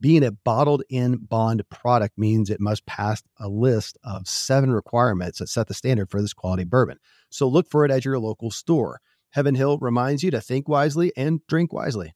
Being a bottled in bond product means it must pass a list of seven requirements that set the standard for this quality bourbon. So look for it at your local store. Heaven Hill reminds you to think wisely and drink wisely.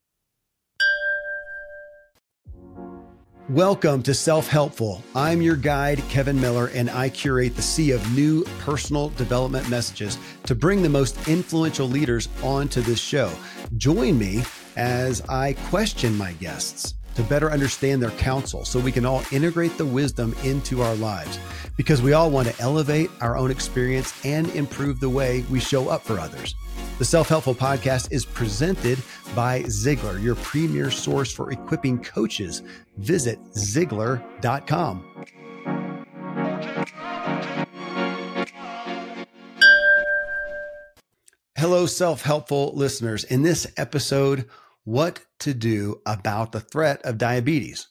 Welcome to Self Helpful. I'm your guide, Kevin Miller, and I curate the sea of new personal development messages to bring the most influential leaders onto this show. Join me as I question my guests to better understand their counsel so we can all integrate the wisdom into our lives because we all want to elevate our own experience and improve the way we show up for others. The Self Helpful Podcast is presented by Ziglar, your premier source for equipping coaches. Visit Ziglar.com. Hello, self helpful listeners. In this episode, what to do about the threat of diabetes.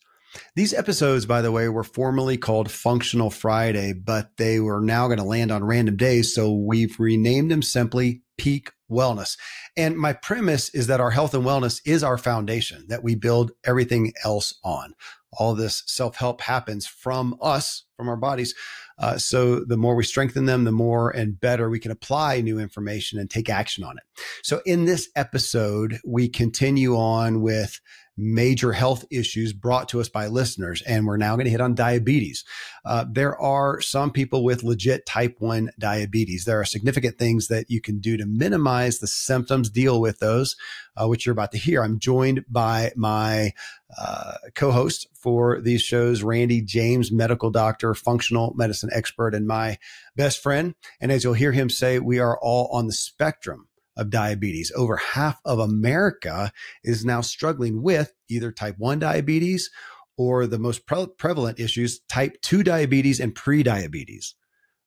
These episodes, by the way, were formerly called Functional Friday, but they were now going to land on random days. So we've renamed them simply Peak Wellness. And my premise is that our health and wellness is our foundation that we build everything else on. All this self help happens from us, from our bodies. Uh, so the more we strengthen them, the more and better we can apply new information and take action on it. So in this episode, we continue on with major health issues brought to us by listeners. And we're now going to hit on diabetes. Uh, there are some people with legit type 1 diabetes. There are significant things that you can do to minimize the symptoms, deal with those, uh, which you're about to hear. I'm joined by my uh, co host for these shows, Randy James, medical doctor, functional medicine expert, and my best friend. And as you'll hear him say, we are all on the spectrum of diabetes. Over half of America is now struggling with either type 1 diabetes or the most pre- prevalent issues, type 2 diabetes and pre-diabetes.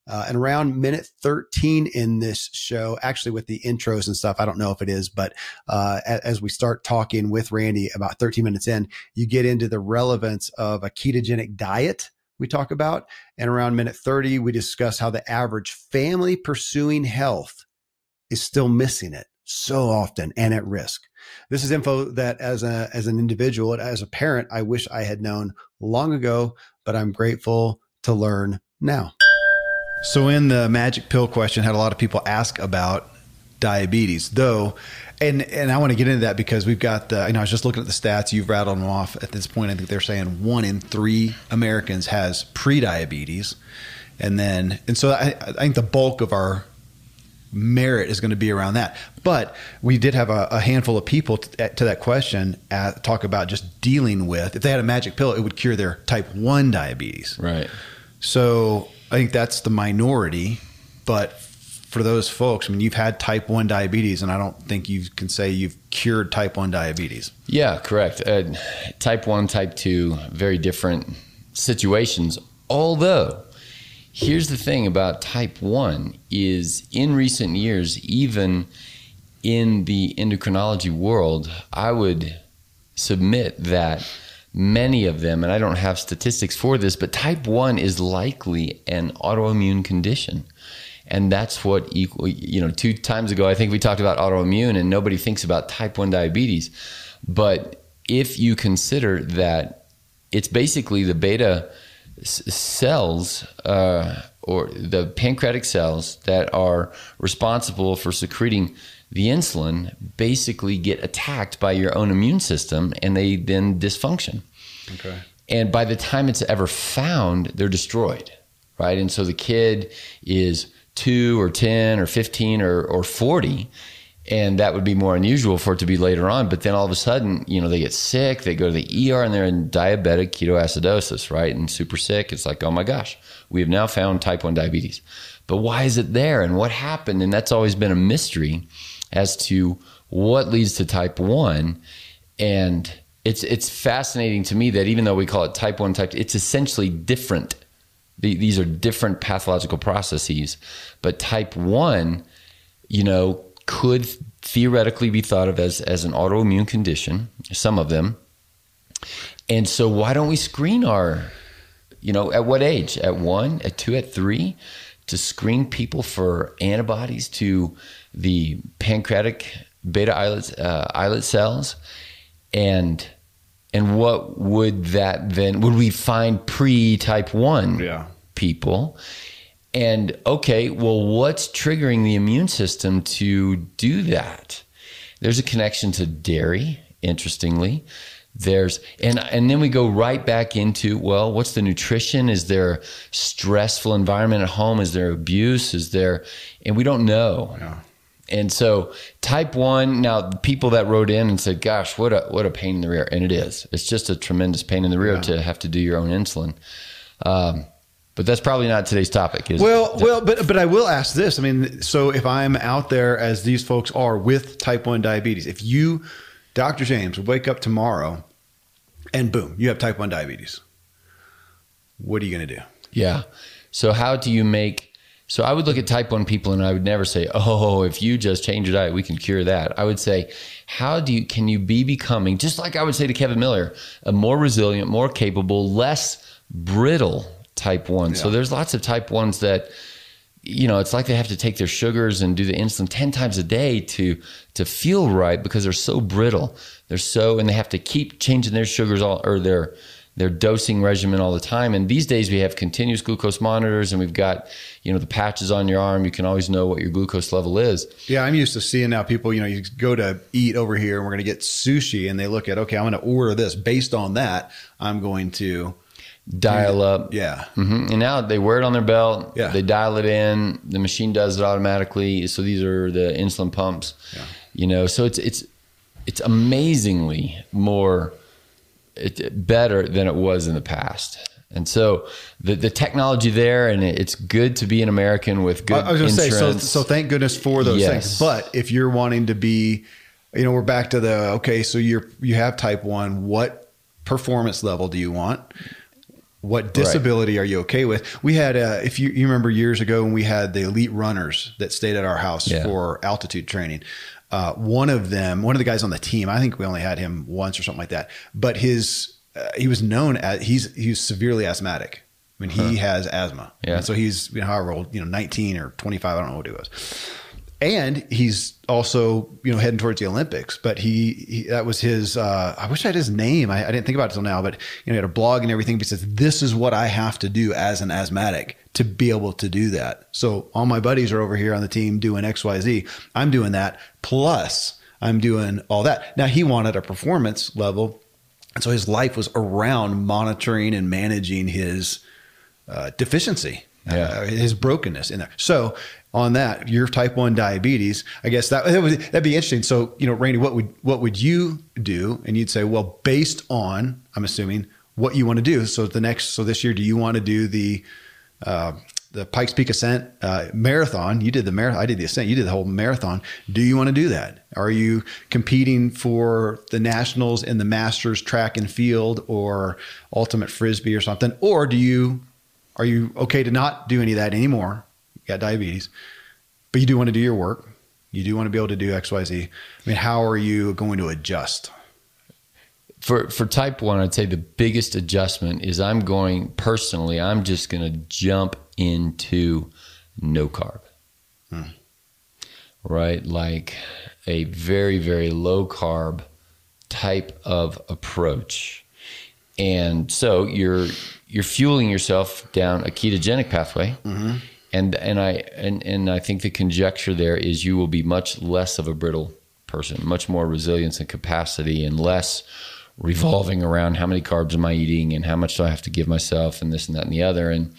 Uh, and around minute 13 in this show, actually with the intros and stuff, I don't know if it is, but uh, as we start talking with Randy about 13 minutes in, you get into the relevance of a ketogenic diet we talk about. And around minute 30, we discuss how the average family pursuing health is still missing it so often and at risk. This is info that as a as an individual as a parent I wish I had known long ago, but I'm grateful to learn now. So in the magic pill question had a lot of people ask about diabetes, though and and I want to get into that because we've got the you know I was just looking at the stats you've rattled them off at this point I think they're saying 1 in 3 Americans has pre-diabetes and then and so I, I think the bulk of our merit is going to be around that. But we did have a, a handful of people to, to that question at, talk about just dealing with if they had a magic pill, it would cure their type one diabetes. Right. So I think that's the minority, but for those folks, I mean, you've had type one diabetes, and I don't think you can say you've cured type one diabetes. Yeah, correct. Uh, type one, type two, very different situations. Although Here's the thing about type 1 is in recent years even in the endocrinology world I would submit that many of them and I don't have statistics for this but type 1 is likely an autoimmune condition. And that's what equal you know two times ago I think we talked about autoimmune and nobody thinks about type 1 diabetes. But if you consider that it's basically the beta cells uh, or the pancreatic cells that are responsible for secreting the insulin basically get attacked by your own immune system and they then dysfunction. Okay. And by the time it's ever found, they're destroyed, right? And so the kid is two or 10 or 15 or, or 40 and that would be more unusual for it to be later on. But then all of a sudden, you know, they get sick, they go to the ER, and they're in diabetic ketoacidosis, right, and super sick. It's like, oh my gosh, we have now found type one diabetes. But why is it there, and what happened? And that's always been a mystery as to what leads to type one, and it's it's fascinating to me that even though we call it type one type, 2, it's essentially different. These are different pathological processes, but type one, you know, could theoretically be thought of as as an autoimmune condition. Some of them, and so why don't we screen our, you know, at what age? At one, at two, at three, to screen people for antibodies to the pancreatic beta islet uh, islet cells, and and what would that then would we find pre type 1 yeah. people and okay well what's triggering the immune system to do that there's a connection to dairy interestingly there's and and then we go right back into well what's the nutrition is there stressful environment at home is there abuse is there and we don't know yeah. And so type one, now people that wrote in and said, gosh, what a, what a pain in the rear. And it is, it's just a tremendous pain in the rear yeah. to have to do your own insulin. Um, but that's probably not today's topic. Is well, it? well, but but I will ask this. I mean, so if I'm out there as these folks are with type one diabetes, if you, Dr. James, wake up tomorrow, and boom, you have type one diabetes, what are you going to do? Yeah. So how do you make so I would look at type 1 people and I would never say, "Oh, if you just change your diet, we can cure that." I would say, "How do you can you be becoming just like I would say to Kevin Miller, a more resilient, more capable, less brittle type 1." Yeah. So there's lots of type 1s that you know, it's like they have to take their sugars and do the insulin 10 times a day to to feel right because they're so brittle. They're so and they have to keep changing their sugars all or their their dosing regimen all the time. And these days we have continuous glucose monitors and we've got, you know, the patches on your arm. You can always know what your glucose level is. Yeah, I'm used to seeing now people, you know, you go to eat over here and we're going to get sushi and they look at, okay, I'm going to order this. Based on that, I'm going to dial up. Yeah. Mm-hmm. And now they wear it on their belt. Yeah. They dial it in. The machine does it automatically. So these are the insulin pumps. Yeah. You know, so it's it's it's amazingly more it, better than it was in the past. And so the, the technology there, and it's good to be an American with good. I was going to say, so so thank goodness for those yes. things. But if you're wanting to be, you know, we're back to the okay. So you're you have type one. What performance level do you want? What disability right. are you okay with? We had, uh, if you, you remember years ago when we had the elite runners that stayed at our house yeah. for altitude training. Uh, one of them, one of the guys on the team, I think we only had him once or something like that, but his, uh, he was known as, he's, he's severely asthmatic. I mean, he huh. has asthma. Yeah. And so he's, you know, however old, you know, 19 or 25, I don't know what he was. And he's also, you know, heading towards the Olympics, but he, he that was his, uh, I wish I had his name. I, I didn't think about it till now, but, you know, he had a blog and everything. He says, this is what I have to do as an asthmatic to be able to do that. So all my buddies are over here on the team doing XYZ. I'm doing that. Plus, I'm doing all that. Now, he wanted a performance level. And so his life was around monitoring and managing his uh, deficiency, yeah. uh, his brokenness in there. So, on that, your type one diabetes, I guess that, that would that'd be interesting. So, you know, Randy, what would what would you do? And you'd say, well, based on, I'm assuming what you want to do. So the next, so this year, do you want to do the uh, the Pikes Peak Ascent uh, marathon. You did the marathon. I did the ascent. You did the whole marathon. Do you want to do that? Are you competing for the nationals in the Masters track and field or ultimate frisbee or something? Or do you are you okay to not do any of that anymore? You got diabetes, but you do want to do your work. You do want to be able to do X, Y, Z. I mean, how are you going to adjust? for for type 1 i'd say the biggest adjustment is i'm going personally i'm just going to jump into no carb hmm. right like a very very low carb type of approach and so you're you're fueling yourself down a ketogenic pathway mm-hmm. And and i and and i think the conjecture there is you will be much less of a brittle person much more resilience and capacity and less revolving around how many carbs am I eating and how much do I have to give myself and this and that and the other. And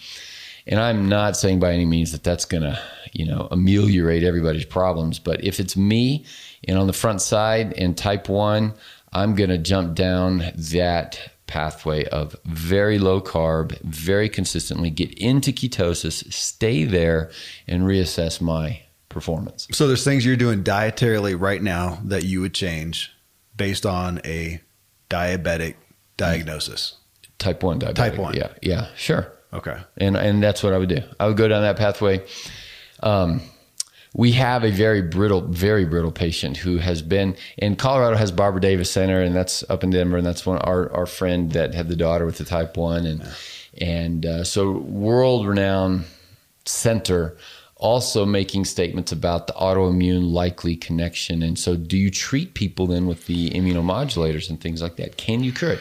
And I'm not saying by any means that that's to, you know, ameliorate everybody's problems. But if it's me and on the front side and type one, I'm to jump down that pathway of very low carb, very consistently get into ketosis, stay there, and reassess my performance. So there's things you're doing dietarily right now that you would change based on a diabetic diagnosis. Type one diabetic. Type one. Yeah, yeah, sure. Okay. And and that's what I would do. I would go down that pathway. Um, we have a very brittle, very brittle patient who has been in Colorado has Barbara Davis Center, and that's up in Denver, and that's one our our friend that had the daughter with the type one, and yeah. and uh, so world renowned center also making statements about the autoimmune likely connection. And so, do you treat people then with the immunomodulators and things like that? Can you cure it?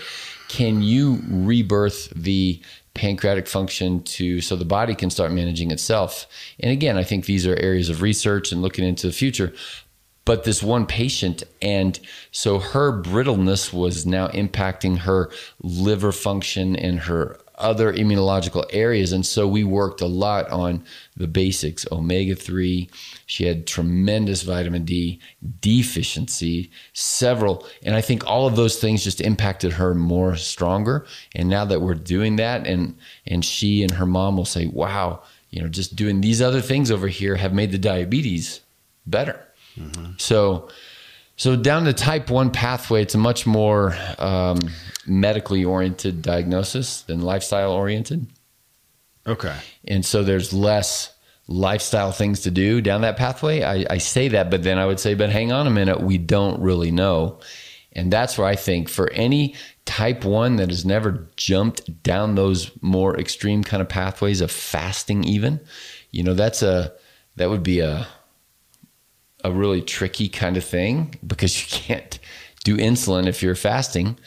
Can you rebirth the pancreatic function to so the body can start managing itself? And again, I think these are areas of research and looking into the future. But this one patient, and so her brittleness was now impacting her liver function and her other immunological areas. And so we worked a lot on the basics omega 3. She had tremendous vitamin D deficiency, several. And I think all of those things just impacted her more stronger. And now that we're doing that, and, and she and her mom will say, wow, you know, just doing these other things over here have made the diabetes better. Mm-hmm. So, so down the type one pathway, it's a much more um, medically oriented diagnosis than lifestyle oriented. Okay. And so there's less lifestyle things to do down that pathway. I, I say that, but then I would say, but hang on a minute, we don't really know. And that's where I think for any type one that has never jumped down those more extreme kind of pathways of fasting, even, you know, that's a, that would be a, a really tricky kind of thing because you can't do insulin if you're fasting.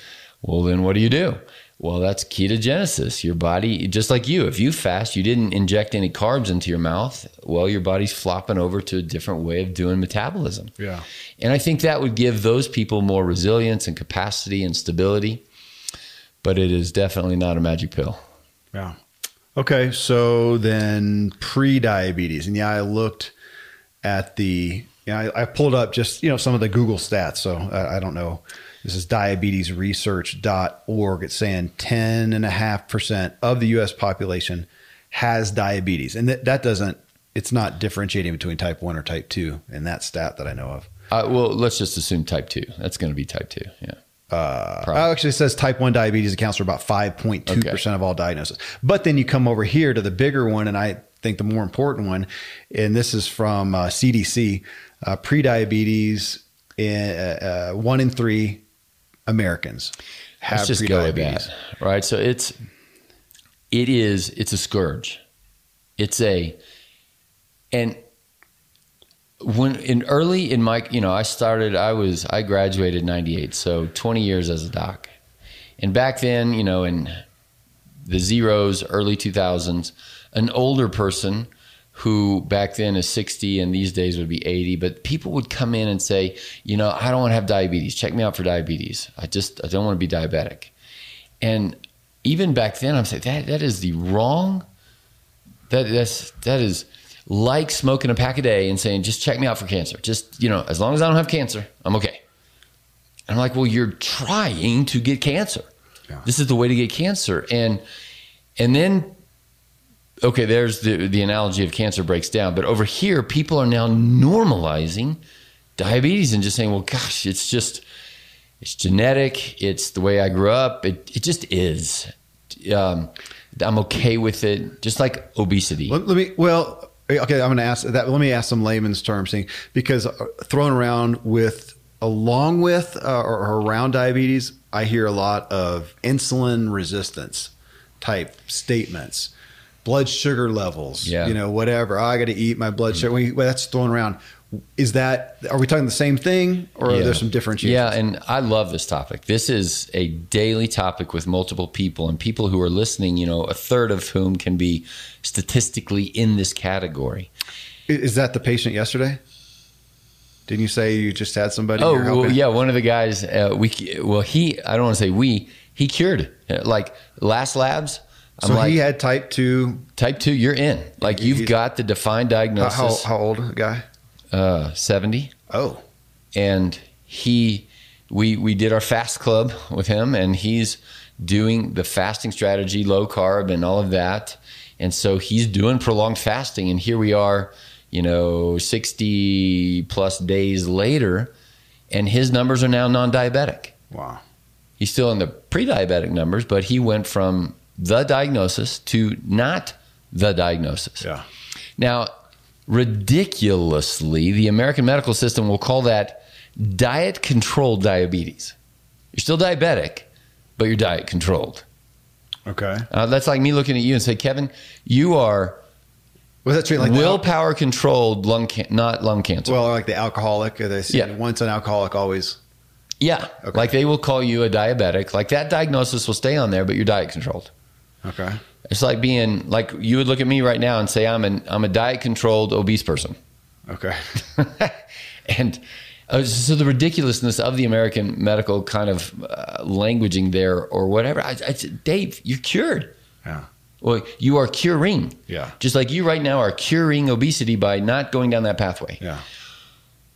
Well, then what do you do? Well, that's ketogenesis. Your body, just like you, if you fast, you didn't inject any carbs into your mouth. Well, your body's flopping over to a different way of doing metabolism. Yeah. And I think that would give those people more resilience and capacity and stability. But it is definitely not a magic pill. Yeah. Okay. So then pre diabetes. And yeah, I looked at the yeah, I, I, pulled up just you know some of the Google stats. So I, I don't know. This is diabetesresearch.org. It's saying 10.5% of the U.S. population has diabetes. And that, that doesn't, it's not differentiating between type 1 or type 2 in that stat that I know of. Uh, well, let's just assume type 2. That's going to be type 2. Yeah. Uh, actually, it says type 1 diabetes accounts for about 5.2% okay. of all diagnoses. But then you come over here to the bigger one, and I think the more important one, and this is from uh, CDC uh, prediabetes, in, uh, uh, one in three Americans have Let's just go with that, right? So it's it is it's a scourge. It's a and when in early in my you know I started I was I graduated 98 so 20 years as a doc and back then you know in the zeros early 2000s an older person who back then is 60 and these days would be 80 but people would come in and say you know i don't want to have diabetes. Check me out for diabetes. I just i don't want to be diabetic. And even back then i'm saying that that is the wrong that that's that is like smoking a pack a day and saying just check me out for cancer. Just you know as long as i don't have cancer i'm okay. And i'm like well you're trying to get cancer. Yeah. this is the way to get cancer. And and then okay, there's the, the analogy of cancer breaks down. But over here, people are now normalizing diabetes and just saying, well, gosh, it's just, it's genetic. It's the way I grew up. It, it just is. Um, I'm okay with it, just like obesity. Let, let me, well, okay, I'm going to ask that. Let me ask some layman's terms thing because uh, thrown around with, along with uh, or, or around diabetes, I hear a lot of insulin resistance type statements blood sugar levels, yeah. you know, whatever. I got to eat my blood sugar. Well, that's thrown around. Is that, are we talking the same thing or yeah. are there some differentiations? Yeah. And I love this topic. This is a daily topic with multiple people and people who are listening, you know, a third of whom can be statistically in this category. Is that the patient yesterday? Didn't you say you just had somebody? Oh, well, yeah. One of the guys, uh, we, well, he, I don't want to say we, he cured like last labs I'm so like, he had type two. type two, you're in. Like you've got the defined How, diagnosis, how old guy? uh, 70. Oh, and he we we did our fast club with him and he's doing the fasting strategy low carb and all of that and so he's doing prolonged fasting and here we are you know 60 plus days later and his numbers are now non-diabetic wow. he's still in the pre-diabetic numbers but he went from the diagnosis to not the diagnosis Yeah. now, ridiculously, the American medical system will call that diet controlled diabetes. You're still diabetic, but you're diet controlled. Okay. Uh, that's like me looking at you and say, Kevin, you are Was that treated like willpower controlled lung can- not lung cancer. well, like the alcoholic? They say Yeah. once an alcoholic, always. yeah, okay. like they will call you a diabetic. Like that diagnosis will stay on there, but you're diet controlled. Okay. It's like being like you would look at me right now and say I'm an I'm a diet controlled obese person. Okay. and uh, so the ridiculousness of the American medical kind of uh, languaging there or whatever. I, I, Dave, you're cured. Yeah. Well, you are curing. Yeah. Just like you right now are curing obesity by not going down that pathway. Yeah.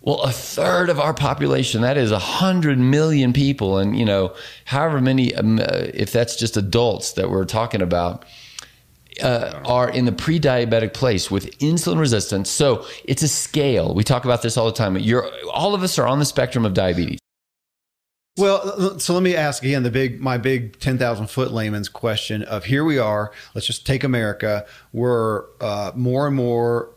Well, a third of our population, that is a hundred million people, and you know, however many, um, uh, if that's just adults that we're talking about, uh, are in the pre-diabetic place with insulin resistance. So it's a scale. We talk about this all the time. You're all of us are on the spectrum of diabetes. Well, so let me ask again the big, my big ten thousand foot layman's question of here we are. Let's just take America. We're uh, more and more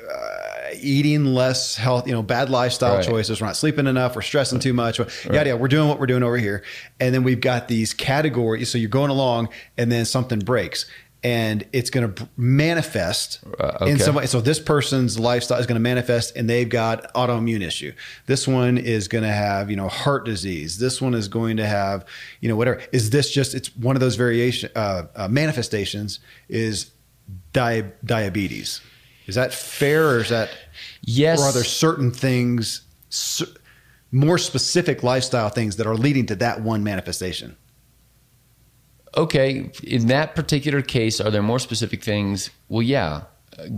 uh, eating less health, you know, bad lifestyle Right. choices. We're not sleeping enough. We're stressing too much. Yeah, yeah. We're doing what we're doing over here, and then we've got these categories. So you're going along, and then something breaks. And it's going to manifest Uh, in okay. some way. So this person's lifestyle is going to manifest, and they've got autoimmune issue. This one is going to have, you know, heart disease. This one is going to have, you know, whatever. Is this just? It's one of those variation uh, uh, manifestations. Is di- diabetes? Is that fair, or is that? Yes. Or are there certain things, more specific lifestyle things that are leading to that one manifestation? okay, in that particular case, are there more specific things? Well, yeah,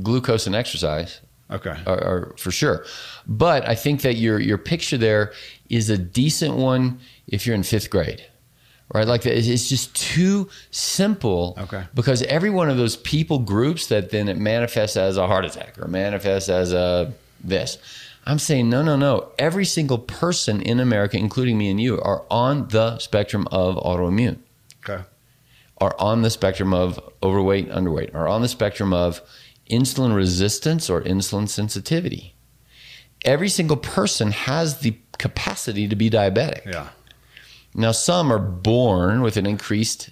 glucose and exercise Okay. are, are for sure. But I think that your your picture there is a decent one if you're in fifth grade, right? Like it's just too simple. Okay. Because every one of those people groups that then it manifests as a heart attack or manifests as a this. I'm saying no, no, no. Every single person in America, including me and you, are on the spectrum of autoimmune Okay. are on the spectrum of overweight, underweight, are on the spectrum of insulin resistance or insulin sensitivity. Every single person has the capacity to be diabetic. Yeah. Now, some are born with an increased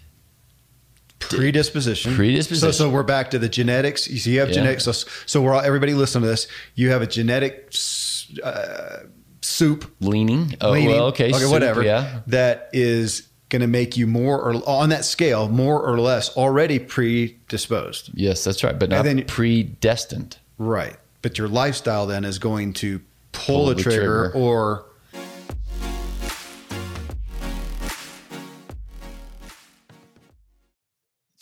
predisposition. Predisposition. So, so we're back to the genetics. You see, you have Yeah. genetics. So, so we're all, everybody listen to this. You have a genetic uh, soup. leaning. Oh, leaning, well, okay, soup, whatever. Yeah. That is going to make you more or on that scale, more or less already predisposed. Yes, that's right, but not then- predestined. Right. But your lifestyle then is going to pull, Pull the, the trigger, trigger. or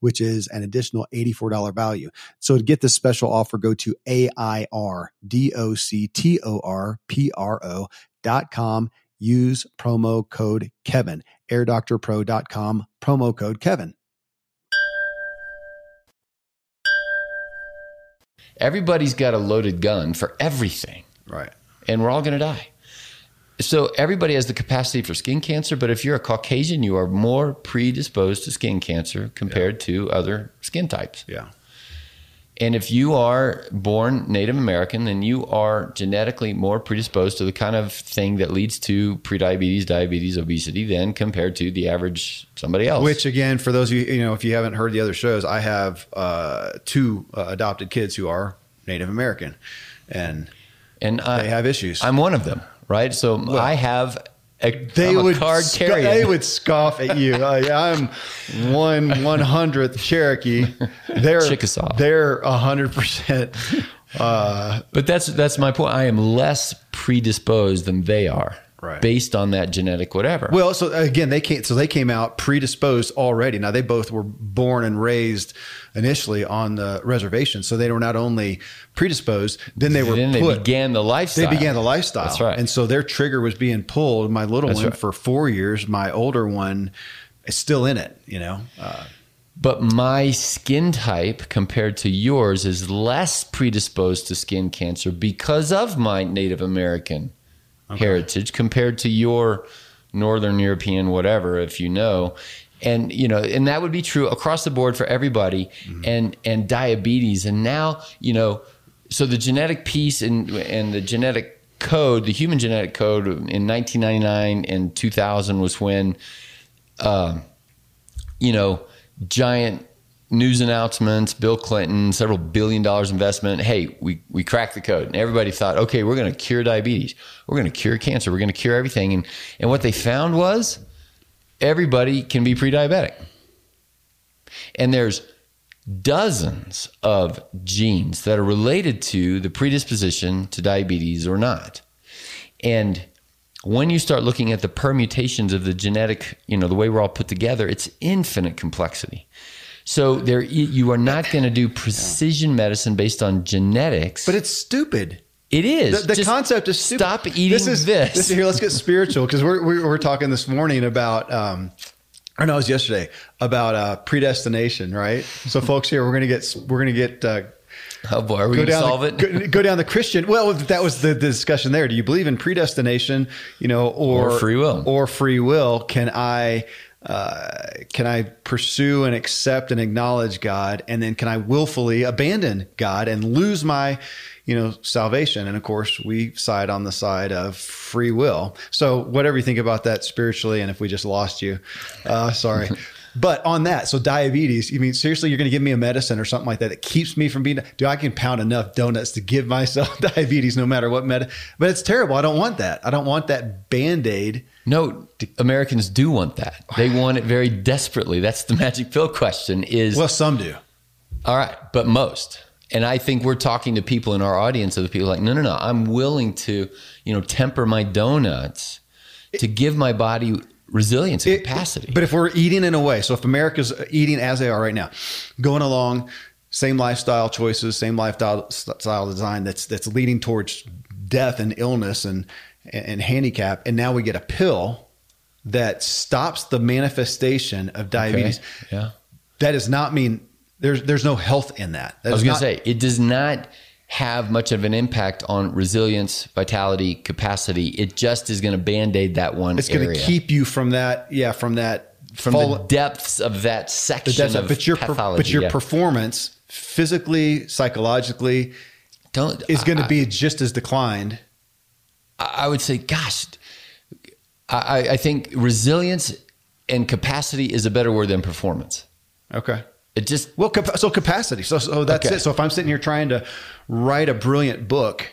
which is an additional $84 value. So to get this special offer, go to A-I-R-D-O-C-T-O-R-P-R-O dot com use promo code Kevin. AirDoctorPro.com, promo code Kevin. Everybody's got a loaded gun for everything. Right. And we're all going to die. So everybody has the capacity for skin cancer, but if you're a Caucasian, you are more predisposed to skin cancer compared yeah. to other skin types. Yeah. And if you are born Native American, then you are genetically more predisposed to the kind of thing that leads to prediabetes, diabetes, obesity than compared to the average somebody else. Which, again, for those of you, you know, if you haven't heard the other shows, I have uh, two uh, adopted kids who are Native American, and and I, they have issues. I'm one of them, right? So I have a, they I'm would card sc- carrying. They would scoff at you. Uh, I'm one one hundredth Cherokee. They're Chickasaw. They're hundred percent. Uh, but that's that's my point. I am less predisposed than they are right. based on that genetic whatever. Well, so again, they came so they came out predisposed already. Now they both were born and raised initially on the reservation, so they were not only predisposed, then they were then put, they began the lifestyle. They began the lifestyle. That's right. And so their trigger was being pulled. My little That's one right. for four years, my older one is still in it. You know. Uh, but my skin type compared to yours is less predisposed to skin cancer because of my Native American okay. heritage compared to your Northern European, whatever, if you know. And you know, and that would be true across the board for everybody, mm-hmm. and and diabetes. And now, you know, so the genetic piece and and the genetic code, the human genetic code in 1999 and 2000 was when, uh, you know, giant news announcements, Bill Clinton, several billion dollars investment. Hey, we, we cracked the code. And everybody thought, okay, we're going to cure diabetes. We're going to cure cancer. We're going to cure everything. And, and what they found was everybody can be pre diabetic. And there's dozens of genes that are related to the predisposition to diabetes or not. And when you start looking at the permutations of the genetic, you know, the way we're all put together, it's infinite complexity. So there, you are not going to do precision medicine based on genetics. But it's stupid. It is. The, the concept is stupid. Stop eating this. Is, this. this here, let's get spiritual because we're, we're, we're talking this morning about. Um, or no, it was yesterday about uh, predestination, right? So, folks, here we're gonna get we're gonna get uh, Oh boy, are we going to solve the, it? Go, go, down the Christian. Well, that was the, the, discussion there. Do you believe in predestination, you know, or, or free will? Or free will? Can I uh, can I pursue and accept and acknowledge God, and then can I willfully abandon God and lose my, you know, salvation? And of course, we side on the side of free will. So whatever you think about that spiritually, and if we just lost you, uh, sorry. But on that, so diabetes, you mean seriously, you're going to give me a medicine or something like that that keeps me from being, do I can pound enough donuts to give myself diabetes no matter what med, but it's terrible. I don't want that. I don't want that band-aid. No, Americans do want that. They want it very desperately. That's the magic pill question is. Well, some do. All right. But most, and I think we're talking to people in our audience of the people like, no, no, no, I'm willing to, you know, temper my donuts to give my body resilience and capacity. But if we're eating in a way, so if America's eating as they are right now, going along, same lifestyle choices, same lifestyle style design that's that's leading towards death and illness and and handicap, and now we get a pill that stops the manifestation of diabetes, Okay. Yeah. that does not mean there's there's no health in that. That I was going to say it does not have much of an impact on resilience, vitality, capacity. It just is going to band aid that one it's going to keep you from that. Yeah, from that from fall- the depths of that the section depths of but your pathology. but your yeah. performance physically, psychologically don't is going I- to be just as declined. I I would say, gosh, I, I think resilience and capacity is a better word than performance. Okay. It just Well, capa- so capacity. So, so that's Okay. it. So if I'm sitting here trying to write a brilliant book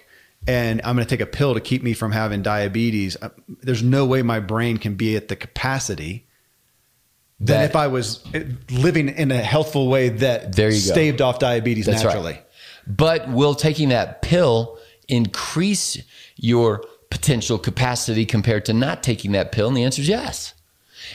and I'm going to take a pill to keep me from having diabetes, uh, there's no way my brain can be at the capacity than That- if I was uh, living in a healthful way that There you go. staved off diabetes That's naturally. right. But will taking that pill increase your potential capacity compared to not taking that pill? And the answer is yes.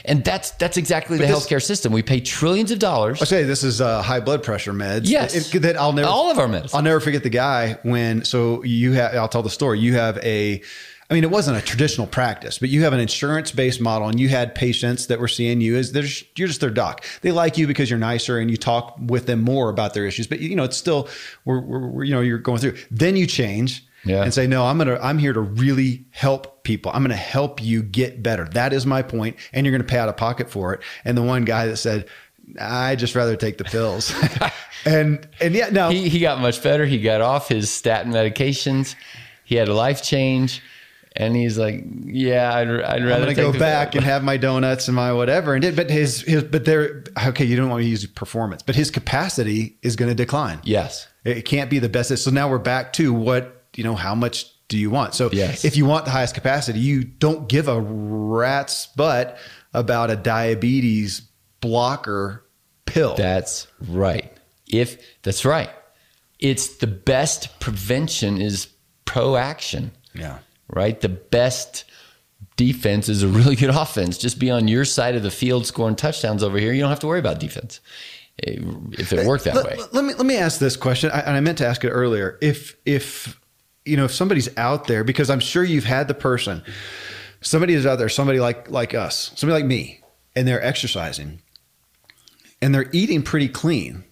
And that's that's exactly the this- healthcare system. We pay trillions of dollars. I say this is uh, high blood pressure meds. Yes. It- that I'll never. All of our medicine. I'll never forget the guy when. So you have. I'll tell the story. You have a. I mean, it wasn't a traditional practice, but you have an insurance based model, and you had patients that were seeing you as there's you're just their doc. They like you because you're nicer, and you talk with them more about their issues. But you know, it's still we're, we're you know you're going through. Then you change. Yeah. And say, no, I'm gonna, I'm here to really help people. I'm gonna help you get better. That is my point, and you're gonna pay out of pocket for it. And the one guy that said, I just rather take the pills. and and yeah, no, he, he got much better. He got off his statin medications. He had a life change. And he's like, yeah, I'd, I'd rather I'm gonna go back pill." and have my donuts and my whatever. And did, but his his but there okay, you don't want to use performance, but his capacity is gonna decline. Yes. It it can't be the best. So now we're back to what, you know, how much do you want? So Yes. if you want the highest capacity, you don't give a rat's butt about a diabetes blocker pill. That's right. If that's right, it's the best prevention is proaction, yeah. right? The best defense is a really good offense. Just be on your side of the field scoring touchdowns over here. You don't have to worry about defense eh, if it worked that let, way. let- let me let me ask this question, I, and I meant to ask it earlier. If if you know if somebody's out there, because I'm sure you've had the person, somebody is out there, somebody like like us, somebody like me, and they're exercising, and they're eating pretty clean.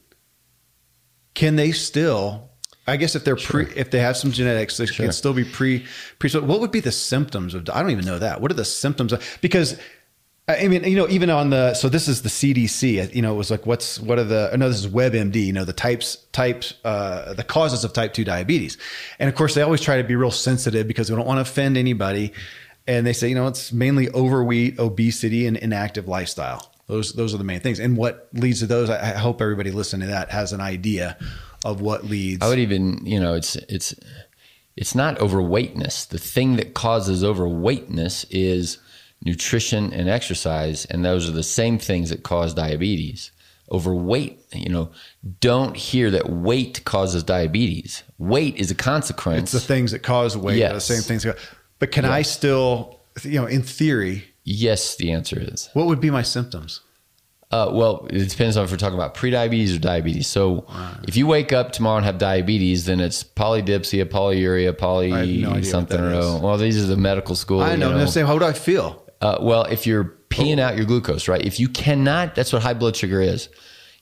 Can they still? I guess if they're pre, if they have some genetics, they Sure. can still be pre pre. What would be the symptoms of? I don't even know that. What are the symptoms? Of, because I mean, you know, even on the so this is the CDC. You know, it was like what's what are the? No, this is WebMD. You know, the types types uh, the causes of type two diabetes, and of course they always try to be real sensitive because they don't want to offend anybody, and they say you know it's mainly overweight, obesity, and inactive lifestyle. Those those are the main things, and what leads to those. I hope everybody listening to that has an idea of what leads. I would even, you know, it's it's it's not overweightness. The thing that causes overweightness is nutrition and exercise, and those are the same things that cause diabetes. Overweight, you know, don't hear that weight causes diabetes. Weight is a consequence. it's the things that cause weight. The Yes. same things. But can I still, you know, in theory, yes, the answer is. what would be my symptoms? Uh, well, it depends on if we're talking about prediabetes or diabetes. So, if you wake up tomorrow and have diabetes, then it's polydipsia, polyuria, poly no something or well, these are the medical school. I you know. I'm saying, how do I feel? Uh, well, if you're peeing out your glucose, right? If you cannot, that's what high blood sugar is.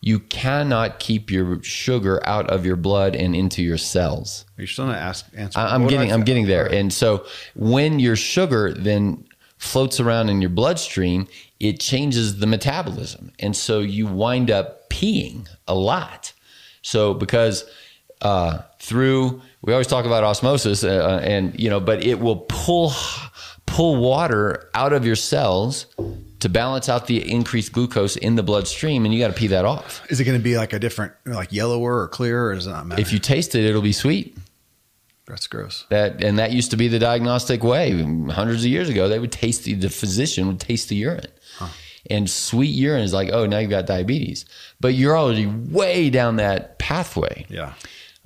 You cannot keep your sugar out of your blood and into your cells. You're still not ask answer. I- I'm getting, I'm getting there. And so when your sugar then floats around in your bloodstream, it changes the metabolism, and so you wind up peeing a lot. So because uh, through we always talk about osmosis, uh, and you know, but it will pull pull water out of your cells to balance out the increased glucose in the bloodstream, and you got to pee that off. Is it going to be like a different, like yellower or clearer, or does it not matter? If you taste it, it'll be sweet. That's gross. That and that used to be the diagnostic way. Hundreds of years ago, they would taste the, the physician would taste the urine, and sweet urine is like, oh, now you've got diabetes, but you're already way down that pathway, Yeah.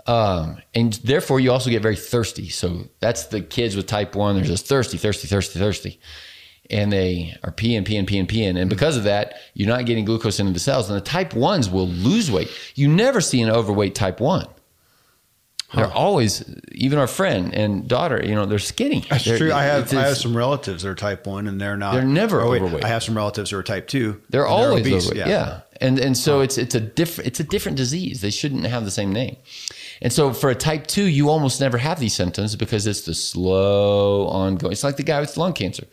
Um, and therefore you also get very thirsty. So that's the kids with type one. They're just thirsty, thirsty, thirsty, thirsty, and they are peeing, peeing, peeing, peeing, and because of that, you're not getting glucose into the cells. And the type ones will lose weight. You never see an overweight type one. They're always, even our friend and daughter, you know, they're skinny. That's They're- true. I have I have some relatives that are type one, and they're not. They're never oh, wait, overweight. I have some relatives who are type two. They're always obese. overweight. Yeah. And and so it's it's a different it's a different disease. They shouldn't have the same name. And so for a type two, you almost never have these symptoms because it's the slow ongoing. It's like the guy with lung cancer.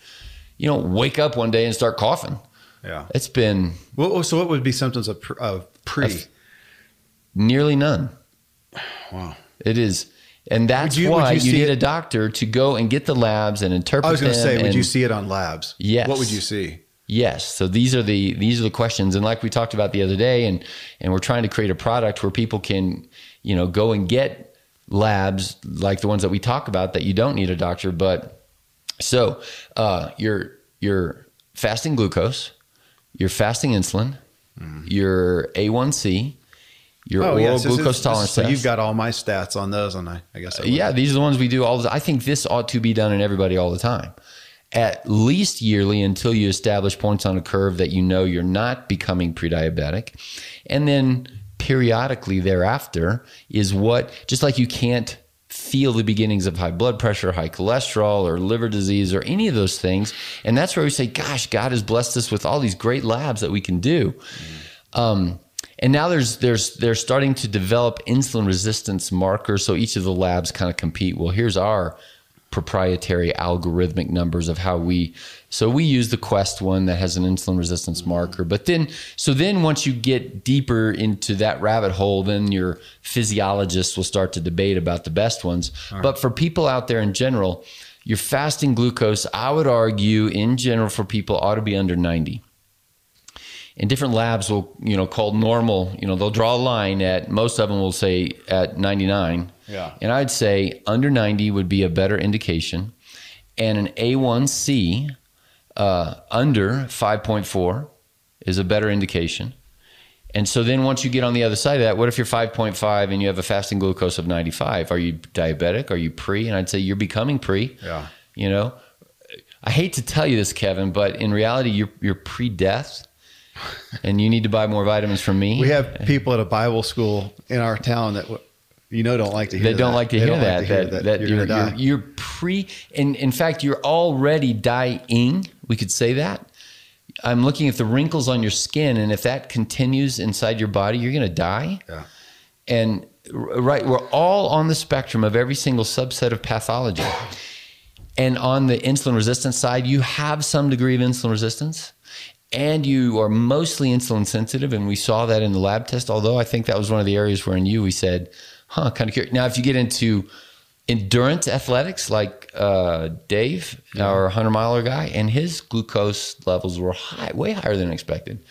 You don't wake up one day and start coughing. yeah. It's been Well, so what would be symptoms of, of pre? nearly none. Wow. It is. And that's Would you- would why you you, need it- a doctor to go and get the labs and interpret I was going to say, would you see it on labs? Yes. What would you see? Yes. So these are the these are the questions, and like we talked about the other day, and and we're trying to create a product where people can, you know, go and get labs like the ones that we talk about that you don't need a doctor. But so uh, your your fasting glucose, your fasting insulin, your A1C, your oral Mm-hmm. Oh, yes, this is- glucose tolerance So you've got all my stats on those, and I, I guess I. Yeah, these are the ones we do all the I think this ought to be done in everybody all the time. At least yearly until you establish points on a curve that you know you're not becoming pre-diabetic. And then periodically thereafter is what just like you can't feel the beginnings of high blood pressure, high cholesterol, or liver disease, or any of those things. And that's where we say, gosh, God has blessed us with all these great labs that we can do. Um, and now there's there's they're starting to develop insulin resistance markers. So each of the labs kind of compete. Well, here's our proprietary algorithmic numbers of how we so we use the quest one that has an insulin resistance marker. But then so then once you get deeper into that rabbit hole then your physiologists will start to debate about the best ones. But for people out there in general your fasting glucose i would argue in general for people ought to be under 90 and different labs will you know call normal you know they'll draw a line at most of them will say at 99 Yeah. and i'd say under 90 would be a better indication. And an a1c uh, under 5.4 is a better indication and so then once you get on the other side of that what if you're 5.5 and you have a fasting glucose of 95 are you diabetic are you pre and i'd say you're becoming pre Yeah. you know i hate to tell you this kevin but in reality you're, you're pre-death and you need to buy more vitamins from me. We have people at a Bible school in our town that you know don't like to hear. they don't that. like to They hear don't that. like to hear that, that, you're, you're, you're, you're pre, and in fact, you're already dying. We could say that. I'm looking at the wrinkles on your skin, and if that continues inside your body, you're going to die. Yeah. And right, we're all on the spectrum of every single subset of pathology. And on the insulin resistance side, you have some degree of insulin resistance and you are mostly insulin sensitive. And we saw that in the lab test, although I think that was one of the areas where in you we said, huh, kind of curious. Now, if you get into endurance athletics like uh, Dave, our 100 miler guy, and his glucose levels were high, way higher than expected.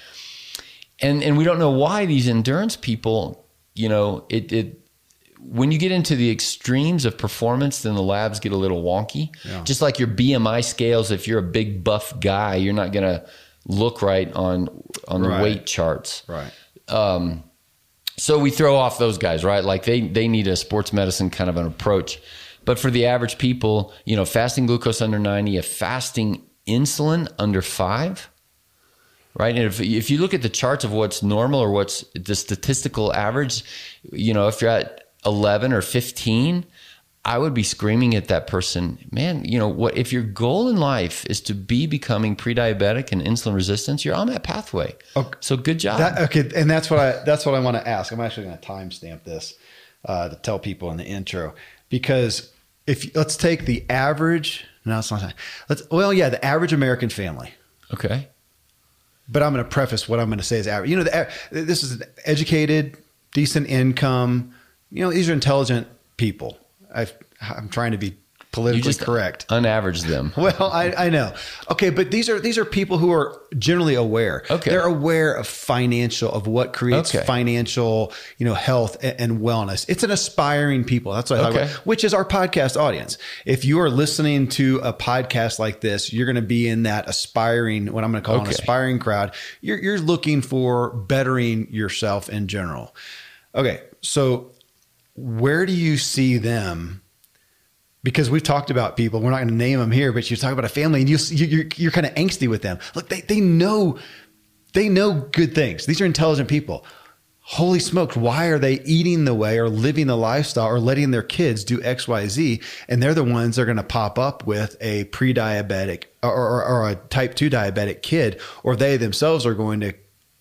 And, and we don't know why these endurance people, you know, it, it when you get into the extremes of performance, then the labs get a little wonky. Yeah. Just like your BMI scales, if you're a big buff guy, you're not going to look right on on the Right. weight charts. Right. So we throw off those guys, right? Like they they need a sports medicine kind of an approach. But for the average people, you know, fasting glucose under 90, a fasting insulin under 5, right? And if if you look at the charts of what's normal or what's the statistical average, you know, if you're at 11 or 15, I would be screaming at that person, man, you know, what if your goal in life is to be becoming pre-diabetic and insulin resistance, you're on that pathway. Okay. So good job. That, okay, and that's what I that's what I want to ask. I'm actually going to timestamp this uh, to tell people in the intro because if let's take the average. No, it's not. Let's well, yeah, the average American family. okay. But I'm going to preface what I'm going to say is average. You know, the, this is an educated, decent income. You know, these are intelligent people. I've, I'm trying to be politically You just correct. unaverage them. Well, I, I know. Okay, but these are these are people who are generally aware. Okay. they're aware of financial of what creates Okay. financial, you know, health and, and wellness. It's an aspiring people. That's what I Okay. about, which is our podcast audience. If you are listening to a podcast like this, you're going to be in that aspiring, what I'm going to call an aspiring crowd. You're you're looking for bettering yourself in general. Okay, so where do you see them? because we've talked about people. We're not going to name them here, but you talk about a family, and you, you you're you're kind of angsty with them. Look, they they know they know good things. These are intelligent people. holy smokes, why are they eating the way or living the lifestyle or letting their kids do X, Y, Z? And they're the ones that are going to pop up with a pre diabetic or, or, or, a type 2 diabetic kid, or they themselves are going to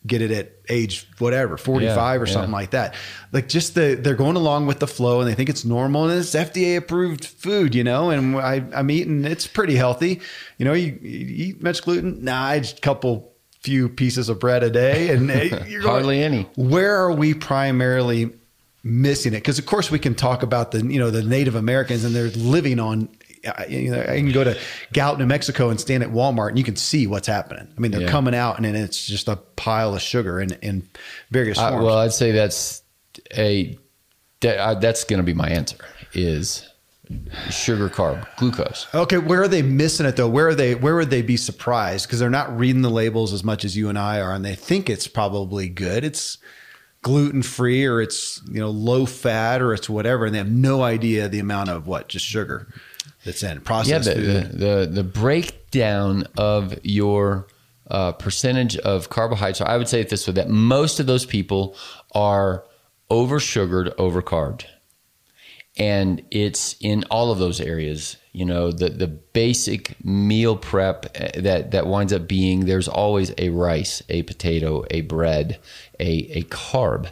get it at age whatever 45 Yeah, or something yeah. like that like just the they're going along with the flow and they think it's normal and it's fda approved food you know and I, i'm eating it's pretty healthy you know you, you eat much gluten nah just a couple few pieces of bread a day and you're going- Hardly any. where are we primarily missing it because of course we can talk about the you know the native americans and they're living on uh, you know, I can go to Gallup, New Mexico, and stand at Walmart, and you can see what's happening. I mean, they're Yeah. coming out, and then it's just a pile of sugar in in various I, well, I'd say that's a that, uh, that's going to be my answer is sugar, carb, glucose. okay, where are they missing it though? Where are they? Where would they be surprised because they're not reading the labels as much as you and I are, and they think it's probably good. It's gluten free, or it's you know low fat, or it's whatever, and they have no idea the amount of what just sugar that's in Yeah, processed the, food. the, the the breakdown of your uh, percentage of carbohydrates. I would say it this way: that most of those people are over sugared, over carbed, and it's in all of those areas. You know, the the basic meal prep uh, that that winds up being there's always a rice, a potato, a bread, a a carb.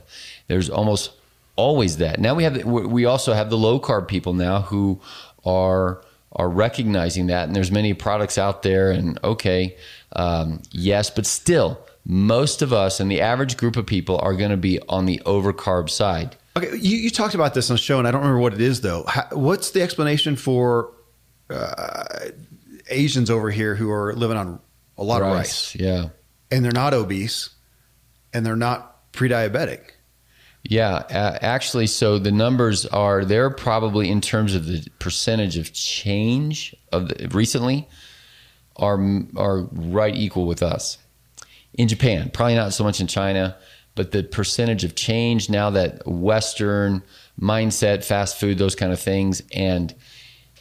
There's almost always that. Now we have we also have the low carb people now who are are recognizing that, and there's many products out there. And okay, um, yes, but still, most of us and the average group of people are going to be on the overcarb side. Okay, you, you talked about this on the show, and I don't remember what it is though. How, what's the explanation for uh, Asians over here who are living on a lot of rice, yeah. and they're not obese, and they're not pre-diabetic? Yeah, uh, actually, so the numbers are they're probably in terms of the percentage of change of the, recently are are right equal with us in Japan. Probably not so much in China, but the percentage of change now that Western mindset, fast food, those kind of things, and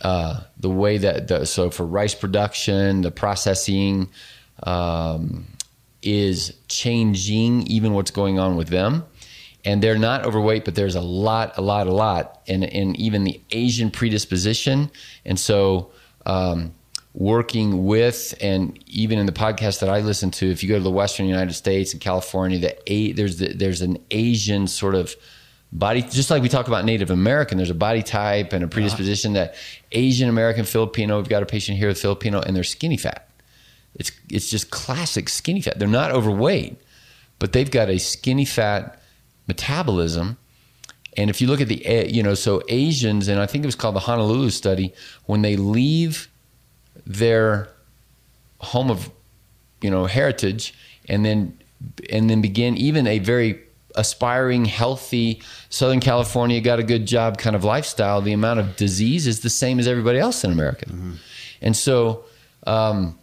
uh, the way that the, so for rice production, the processing um, is changing even what's going on with them. And they're not overweight, but there's a lot, a lot, a lot, and and even the Asian predisposition. And so, um, working with, and even in the podcast that I listen to, if you go to the Western United States and California, the a, there's the, there's an Asian sort of body just like we talk about native american there's a body type and a predisposition that asian american filipino we've got a patient here with filipino and they're skinny fat it's it's just classic skinny fat they're not overweight but they've got a skinny fat metabolism. And if you look at the you know so asians and i think it was called the honolulu study when they leave their home of you know heritage and then and then begin even a very aspiring healthy southern california got a good job kind of lifestyle the amount of disease is the same as everybody else in america. And so um,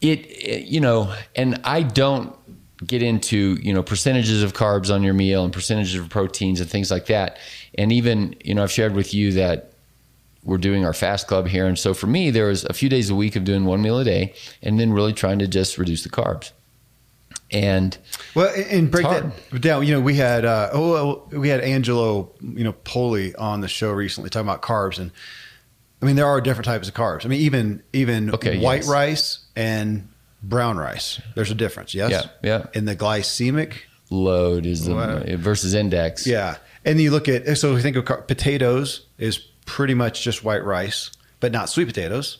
it, it you know and i don't get into you know percentages of carbs on your meal and percentages of proteins and things like that and even you know i've shared with you that we're doing our fast club here and so for me there was a few days a week of doing one meal a day and then really trying to just reduce the carbs and Well, and- break that down. You know, we had uh, oh, we had Angelo, you know, Poli on the show recently talking about carbs, and I mean there are different types of carbs. I mean even even Okay, white yes. rice and brown rice. There's a difference. Yes. Yeah, yeah. In the glycemic. load is the Wow. versus index Yeah. And you look at so we think of potatoes is pretty much just white rice, but not sweet potatoes.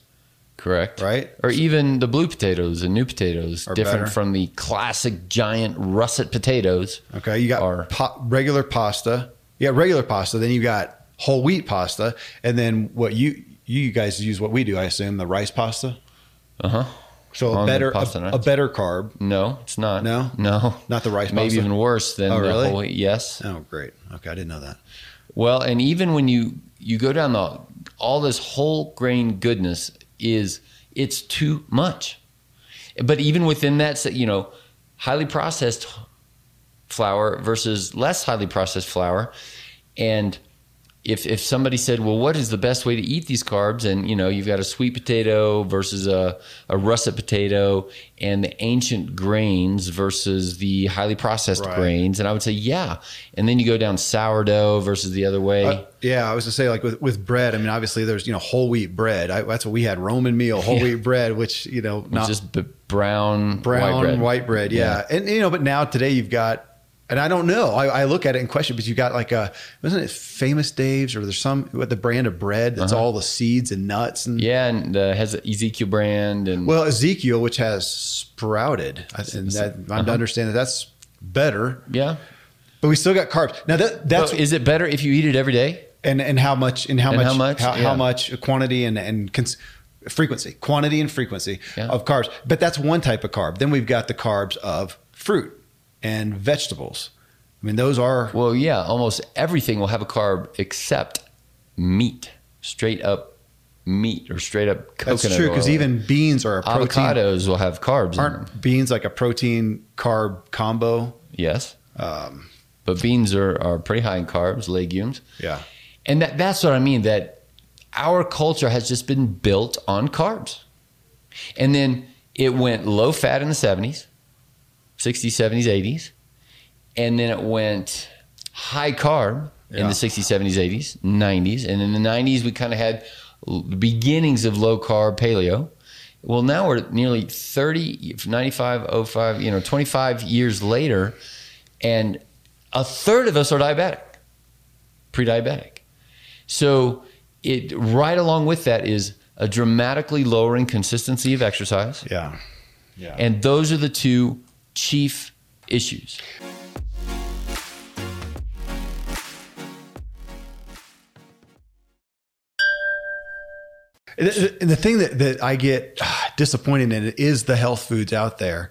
correct Right. or even the blue potatoes and new potatoes Are different better. from the classic giant russet potatoes Okay, you got Or- pa- regular pasta. You got regular pasta. Then you got whole wheat pasta, and then what you you guys use what we do, I assume, the rice pasta. uh-huh So a better a, a better carb. no it's not No? no Not the rice maybe pasta? even worse than Oh, the whole wheat. yes Oh, great. Okay, I didn't know that. Well, and even when you you go down the all this whole grain goodness is it's too much. But even within that, you know, highly processed flour versus less highly processed flour, and if if somebody said, "Well, what is the best way to eat these carbs?" and you know, you've got a sweet potato versus a, a russet potato, and the ancient grains versus the highly processed Right. grains, and I would say, yeah. And then you go down sourdough versus the other way. Uh, yeah, I was to say like with, with bread. I mean, obviously there's you know whole wheat bread. I, that's what we had Roman meal whole wheat bread, which you know not just b- brown, brown white bread. Yeah. and you know, but now today you've got, and I don't know. I, I look at it and question, but you got like a wasn't it Famous Dave's or there's some what the brand of bread that's all the seeds and nuts and Uh-huh. Yeah, and uh, has Ezekiel brand and well Ezekiel, which has sprouted, I- and that I'm Uh-huh. to understand that that's better, yeah. but we still got carbs. Now that that's But is it better if you eat it every day? and and how much and how And much how much? how, Yeah. how much quantity and and cons- frequency quantity and frequency Yeah. of carbs but that's one type of carb then we've got the carbs of fruit and vegetables i mean those are Well, yeah, almost everything will have a carb except meat, straight up meat or straight up coconut. that's true because even beans are a protein avocados will have carbs. in them. aren't beans like a protein carb combo Yes, um, but beans are, are pretty high in carbs, legumes, yeah and that that's what I mean. That our culture has just been built on carbs, and then it went low fat in the seventies, 60s, 70s, 80s, and then it went high carb in the 60s, 70s, 80s, 90s, and in the 90s we kind of had l- beginnings of low carb paleo. Well, now we're nearly 30, 95, 05, you know, 25 years later, and a third of us are diabetic, pre-diabetic. So it right along with that is a dramatically lowering consistency of exercise. yeah yeah And those are the two chief issues. And the, thing that, that I get ah, disappointed in is the health foods out there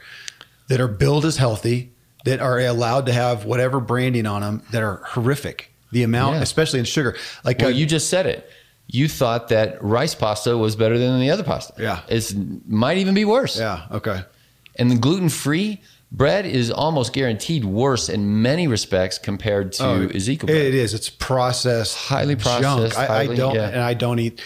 that are billed as healthy, that are allowed to have whatever branding on them that are horrific. The amount, Yeah. especially in sugar, like Well, uh, you just said it. You thought that rice pasta was better than the other pasta. Yeah. It might even be worse. yeah, okay, And the gluten-free bread is almost guaranteed worse in many respects compared to Oh, Ezekiel bread. It is. It's processed, Highly junk. processed, I, I don't, yeah. and I don't eat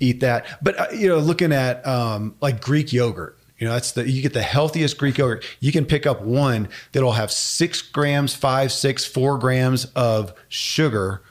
eat that. But uh, you know, looking at um, like Greek yogurt, you know, that's the you get the healthiest Greek yogurt. You can pick up one that'll have six grams, five, six, four grams of sugar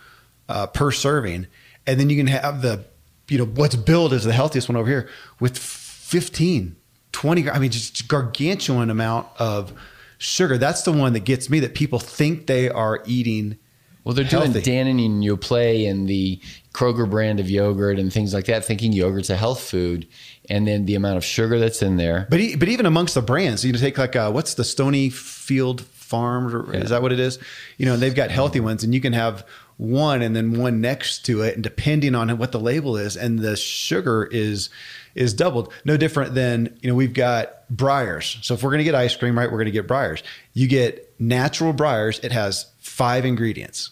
uh, per serving, and then you can have the you know what's billed as the healthiest one over here with 15 20 i mean just gargantuan amount of sugar that's the one that gets me that people think they are eating Well, they're doing healthy. Dannon and Yoplait and the Kroger brand of yogurt and things like that, thinking yogurt's a health food, and then the amount of sugar that's in there. But but even amongst the brands, you can take like uh, what's the Stonyfield Farm? Or, Is that what it is? You know, they've got healthy ones, and you can have one and then one next to it, and depending on what the label is, and the sugar is is doubled. No different than you know we've got Breyers. So if we're gonna get ice cream, right, we're gonna get Breyers. You get natural Breyers. It has five ingredients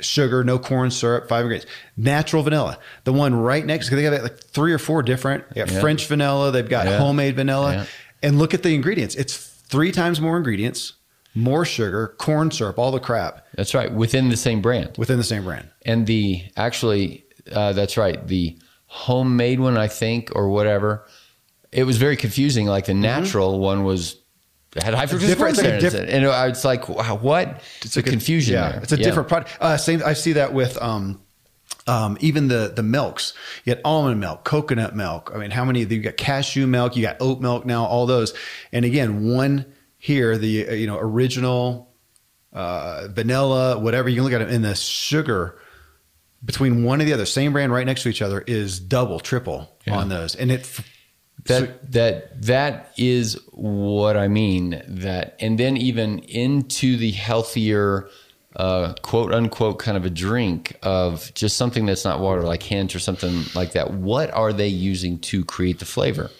sugar, no corn syrup, five ingredients. Natural vanilla. The one right next, because they got like three or four different. They got Yeah. French vanilla. They've got Yeah. homemade vanilla. Yeah. And look at the ingredients. It's three times more ingredients, more sugar, corn syrup, all the crap That's right, within the same brand. within the same brand. And the actually, uh, that's right, the homemade one, I think, or whatever. It was very confusing. Like the natural one was had high fructose Mm-hmm. different- corn like syrup, it. and it's like, wow, what? It's a confusion. Yeah, there. it's a different product. Uh, same. I see that with um, um, even the the milks. You got almond milk, coconut milk. I mean, how many? You got cashew milk. You got oat milk now. All those. And again, one here, the uh, you know original uh, vanilla, whatever. You can look at it in the sugar between one and the other, same brand right next to each other, is double, triple Yeah. on those. And it that that that is what I mean. That and then even into the healthier, uh, quote unquote, kind of a drink of just something that's not water, like hint or something like that. What are they using to create the flavor?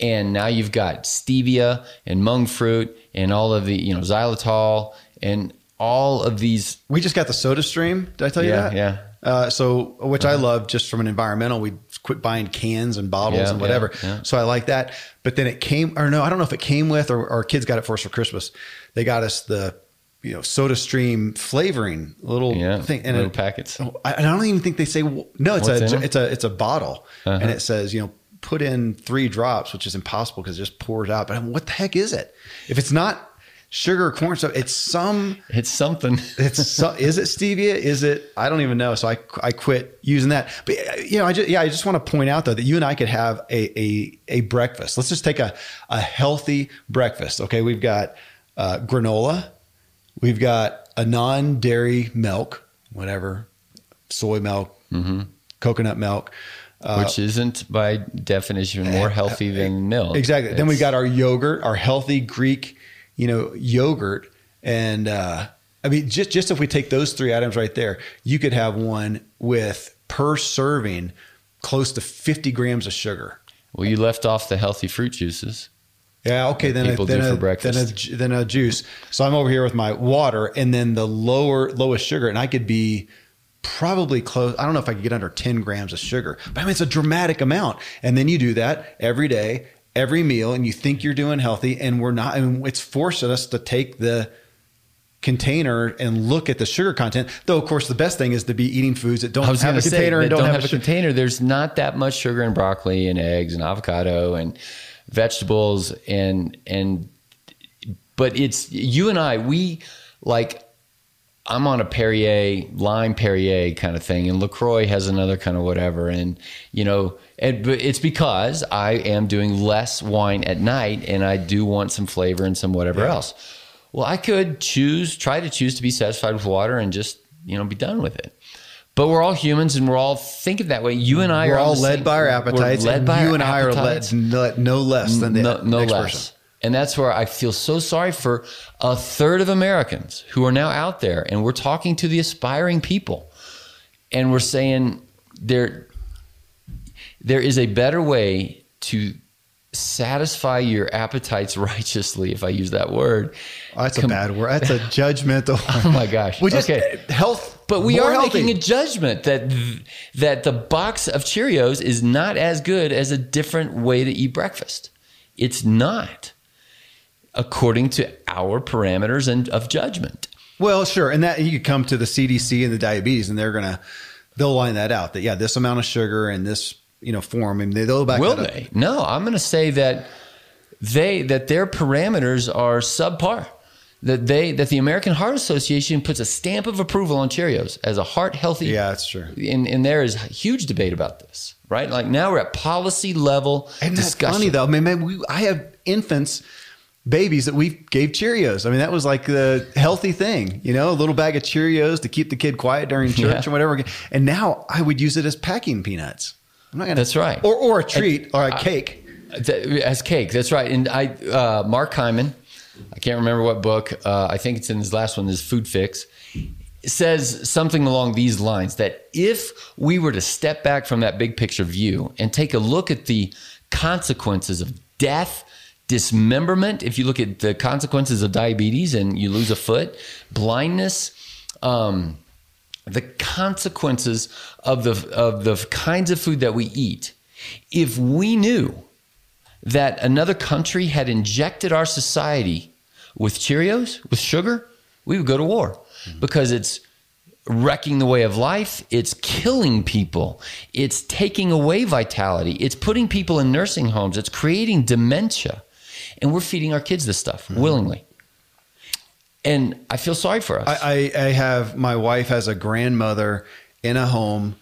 And now you've got stevia and monk fruit and all of the you know xylitol and all of these. We just got the SodaStream. Did I tell you Yeah, that? yeah. Uh, so, which I love just from an environmental, we quit buying cans and bottles Yeah, and whatever. yeah, yeah. So I like that. But then it came, or no, I don't know if it came with, or our kids got it for us for Christmas. They got us the you know soda stream flavoring little thing and little it- packets. I, I don't even think they say no. It's What's a it's a it's a bottle, Uh-huh. and it says you know put in three drops, which is impossible because it just pours out. But I'm, what the heck is it? If it's not sugar corn stuff, it's some. It's something. It's so, is it stevia? Is it? I don't even know. So I I quit using that. But you know, I just yeah, I just want to point out though that you and I could have a a a breakfast. Let's just take a a healthy breakfast. Okay, we've got uh, granola, we've got a non dairy milk, whatever, soy milk, coconut milk. Uh, which isn't by definition more healthy than milk. Exactly. then we've got our yogurt, our healthy Greek, you know, yogurt, and uh, I mean, just just if we take those three items right there, you could have one with per serving close to fifty grams of sugar. Well, you left off the healthy fruit juices. Yeah. Okay. Then a, people then do a, for breakfast. Then a, then a juice. So I'm over here with my water, and then the lower lowest sugar, and I could be probably close. I don't know if I could get under 10 grams of sugar, but I mean, it's a dramatic amount. And then you do that every day, every meal, and you think you're doing healthy, and we're not. I mean, it's forced us to take the container and look at the sugar content. Though, of course, the best thing is to be eating foods that don't have a say container and don't, don't, have, have, a container. There's not that much sugar in broccoli and eggs and avocado and vegetables and and but it's you and I we like I'm on a Perrier lime Perrier kind of thing, and Lacroix has another kind of whatever, and you know, but it's because I am doing less wine at night, and I do want some flavor and some whatever Yeah. else. Well, I could choose, try to choose to be satisfied with water and just you know be done with it. But we're all humans, and we're all thinking that way. You and I We're are all led same- by our appetites, led by you and I are led no, no less than the no, no next less. person. And that's where I feel so sorry for a third of Americans who are now out there, and we're talking to the aspiring people, and we're saying there, there is a better way to satisfy your appetites righteously, if I use that word. Oh, that's a bad word. That's a judgmental. Oh my gosh. We just okay. health, But we are healthy. making a judgment that that the box of Cheerios is not as good as a different way to eat breakfast. It's not, according to our parameters and of judgment. Well, sure, and that you could come to the CDC and the diabetes, and they're gonna they'll line that out. That yeah, this amount of sugar and this you know form, and they- they'll back. Up. Will they? No, I'm going to say that they that their parameters are subpar. That they that the American Heart Association puts a stamp of approval on Cheerios as a heart healthy Yeah, that's true. and, and there is huge debate about this, right? Like now we're at policy level And that's funny though. I mean, man, we, I have infants, babies that we gave Cheerios. I mean, that was like the healthy thing, you know, a little bag of Cheerios to keep the kid quiet during church Yeah. or whatever. And now I would use it as packing peanuts. I'm not gonna. That's right. Or or a treat or a cake. Th- as cake. That's right. And I, uh, Mark Hyman, I can't remember what book. Uh, I think it's in his last one. Is Food Fix says something along these lines that if we were to step back from that big picture view and take a look at the consequences of death, dismemberment, if you look at the consequences of diabetes and you lose a foot, blindness, um, the consequences of the of the kinds of food that we eat. If we knew that another country had injected our society with Cheerios, with sugar, we would go to war because it's wrecking the way of life, it's killing people, it's taking away vitality, it's putting people in nursing homes, it's creating dementia. And we're feeding our kids this stuff willingly. And I feel sorry for us. I, I, I have my wife has a grandmother in a home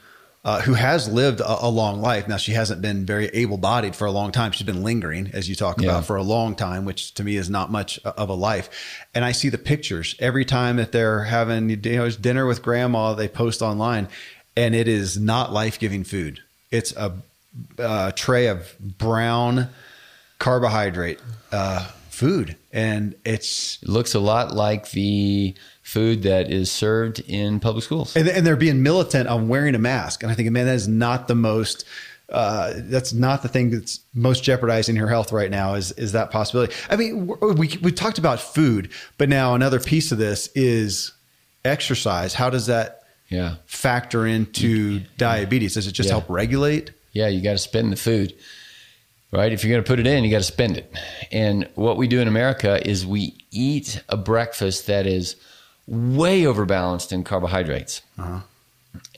uh, who has lived a, a long life. Now she hasn't been very able bodied for a long time. She's been lingering, as you talk Yeah. about, for a long time, which to me is not much of a life. And I see the pictures every time that they're having you know dinner with grandma. They post online, and it is not life giving food. It's a, uh tray of brown carbohydrate uh, food, and it's It looks a lot like the food that is served in public schools. and, and they're being militant on wearing a mask. And I think, man, that is not the most. Uh, that's not the thing that's most jeopardizing her health right now. Is is that possibility? I mean, we we talked about food, but now another piece of this is exercise. How does that Yeah. factor into diabetes? Does it just Yeah. help regulate? Yeah, you got to spend the food, right? If you're going to put it in, you got to spend it. And what we do in America is we eat a breakfast that is way overbalanced in carbohydrates. Uh-huh.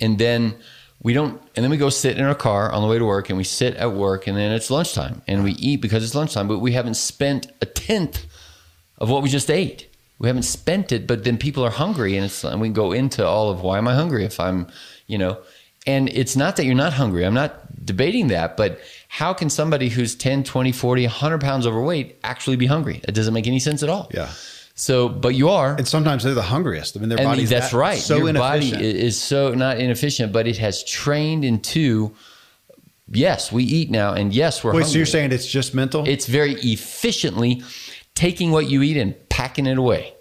And then we don't, and then we go sit in our car on the way to work and we sit at work and then it's lunchtime and we eat because it's lunchtime, but we haven't spent a tenth of what we just ate. We haven't spent it, but then people are hungry and it's, and we go into all of why am I hungry if I'm, you know, and it's not that you're not hungry. I'm not debating that, but how can somebody who's 10, 20, 40, 100 pounds overweight actually be hungry? It doesn't make any sense at all. Yeah. So, but you are. And sometimes they're the hungriest. I mean, their And body's that's that- right. So Your inefficient. body is so not inefficient, but it has trained into. Yes, we eat now, and yes, we're. Hungry. Wait, hungry. so you're saying it's just mental? it's very efficiently taking what you eat and packing it away,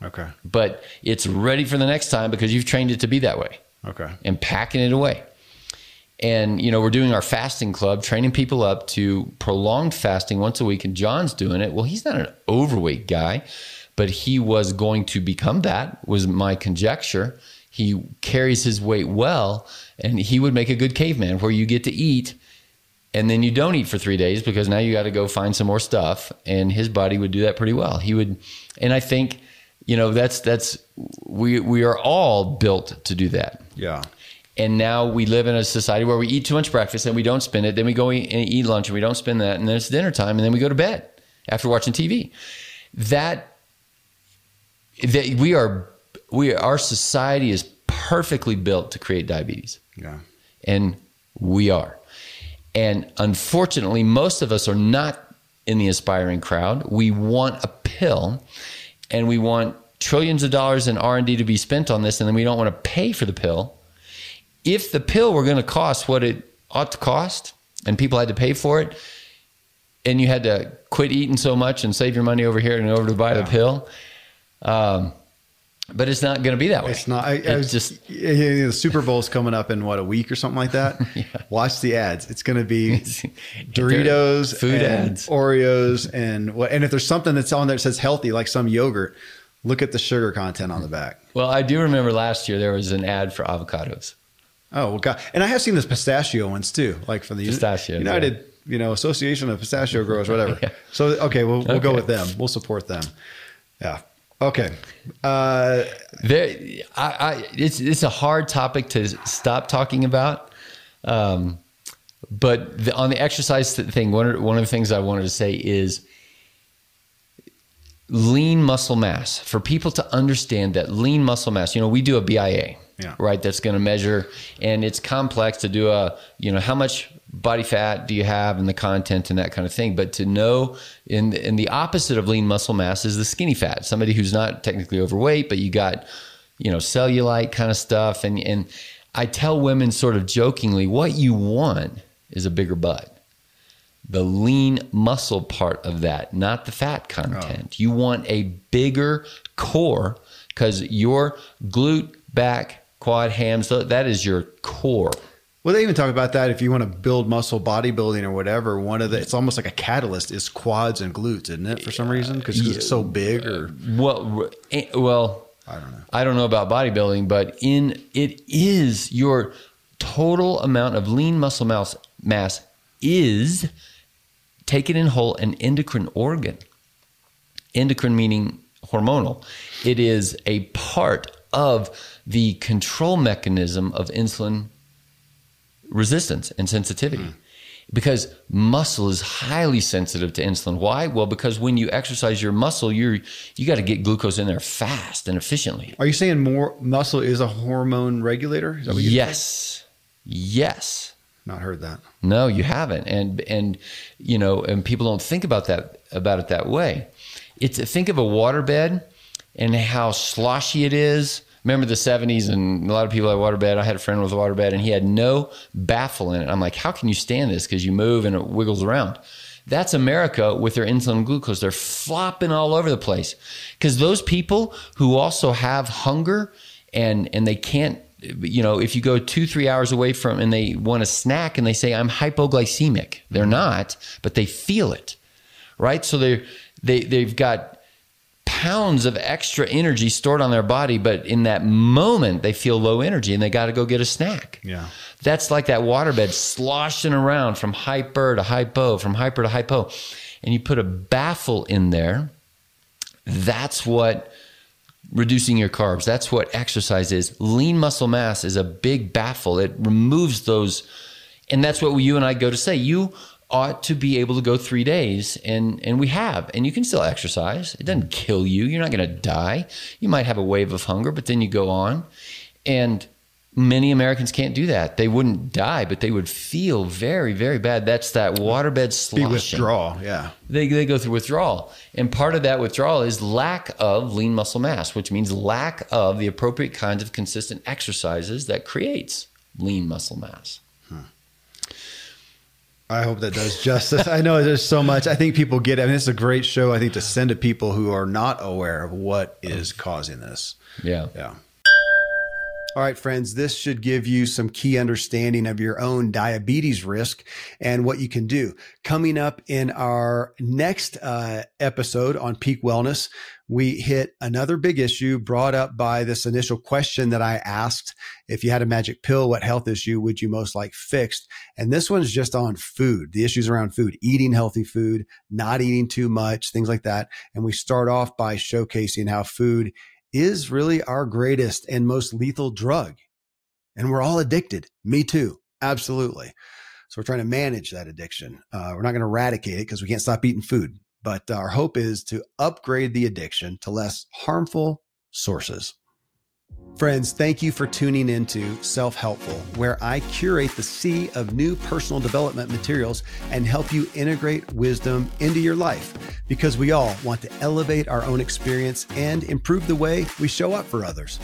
okay. but it's ready for the next time because you've trained it to be that way Okay. and packing it away. And you know, we're doing our fasting club, training people up to prolonged fasting once a week. And John's doing it. Well, he's not an overweight guy, but he was going to become that. Was my conjecture. He carries his weight well, and he would make a good caveman where you get to eat, and then you don't eat for three days because now you got to go find some more stuff. And his body would do that pretty well. He would, and I think, you know, that's that's we we are all built to do that. Yeah. And now we live in a society where we eat too much breakfast and we don't spend it. Then we go eat, and eat lunch and we don't spend that. And then it's dinner time and then we go to bed after watching TV. That that we are we our society is perfectly built to create diabetes Yeah. and we are. And unfortunately, most of us are not in the aspiring crowd. We want a pill, and we want trillions of dollars in R and D to be spent on this, and then we don't want to pay for the pill. If the pill were going to cost what it ought to cost, and people had to pay for it, and you had to quit eating so much and save your money over here and over to buy the pill, um, but it's not going to be that way. It's not. I, I It's was just yeah, yeah, the Super Bowl's coming up in what a week or something like that. Watch the ads. It's going to be Doritos, Food ads. Oreos, and what? And if there's something that's on there that says healthy, like some yogurt, look at the sugar content on the back. Well, I do remember last year there was an ad for avocados. Oh well, God! And I have seen this pistachio ones too, like from the Pistachios, United, you know, Association of Pistachio Growers, whatever. Yeah. So okay, we'll we'll go with them. We'll support them. Yeah. Okay. Uh, There, I, I, it's it's a hard topic to stop talking about. Um, but the, on the exercise thing, one of, one of the things I wanted to say is lean muscle mass for people to understand that lean muscle mass. You know, we do a BIA, Yeah. right? That's going to measure, and it's complex to do a you know how much body fat do you have and the content and that kind of thing. But to know in in the opposite of lean muscle mass is the skinny fat. Somebody who's not technically overweight, but you got you know cellulite kind of stuff. And and I tell women sort of jokingly, what you want is a bigger butt the lean muscle part of that, not the fat content. Oh. You want a bigger core because your glute, back, quad, hams, th- that is your core. Well, they even talk about that if you want to build muscle, bodybuilding or whatever. One of the it's almost like a catalyst is quads and glutes, isn't it? For some reason, because it's so big, or Well, eh, well, I don't know. I don't know about bodybuilding, but in it is your total amount of lean muscle mass, mass is taken in whole an endocrine organ. Endocrine meaning hormonal. It is a part of the control mechanism of insulin resistance and sensitivity. Hmm. Because muscle is highly sensitive to insulin. Why? Well, because when you exercise your muscle, you're you got to get glucose in there fast and efficiently. Are you saying more muscle is a hormone regulator? Is that what you Yes. Yes. Not heard that. No, you haven't. And and you know, and people don't think about that about it that way. It's think of a waterbed and how sloshy it is. Remember the 70s and a lot of people had waterbed. I had a friend with a waterbed and he had no baffle in it. I'm like, how can you stand this? Because you move and it wiggles around. That's America with their insulin glucose. They're flopping all over the place. Because those people who also have hunger and and they can't you know, if you go two, three hours away from and they want a snack and they say, I'm hypoglycemic. They're not, but they feel it. Right? So they're they they've got pounds of extra energy stored on their body, but in that moment they feel low energy and they got to go get a snack. Yeah. That's like that waterbed sloshing around from hyper to hypo, from hyper to hypo. And you put a baffle in there. That's what reducing your carbs. That's what exercise is. Lean muscle mass is a big baffle. It removes those. And that's what you and I go to say. You ought to be able to go three days and and we have and you can still exercise. It doesn't kill you. You're not going to die. You might have a wave of hunger but then you go on. And many americans can't do that. They wouldn't die but they would feel very very bad. That's that waterbed sloshing. withdrawal yeah. They, they go through withdrawal. And part of that withdrawal is lack of lean muscle mass which means lack of the appropriate kinds of consistent exercises that creates lean muscle mass I hope that does justice. I know there's so much. I think people get. I mean, it's a great show. I think to send to people who are not aware of what is causing this. Yeah. Yeah. All right, friends, this should give you some key understanding of your own diabetes risk and what you can do. Coming up in our next uh, episode on peak wellness, we hit another big issue brought up by this initial question that I asked. If you had a magic pill, what health issue would you most like fixed? And this one's just on food, the issues around food, eating healthy food, not eating too much, things like that. And we start off by showcasing how food is really our greatest and most lethal drug. And we're all addicted. Me too. Absolutely. So we're trying to manage that addiction. Uh, we're not going to eradicate it because we can't stop eating food. But our hope is to upgrade the addiction to less harmful sources. Friends, thank you for tuning into Self Helpful, where I curate the sea of new personal development materials and help you integrate wisdom into your life because we all want to elevate our own experience and improve the way we show up for others.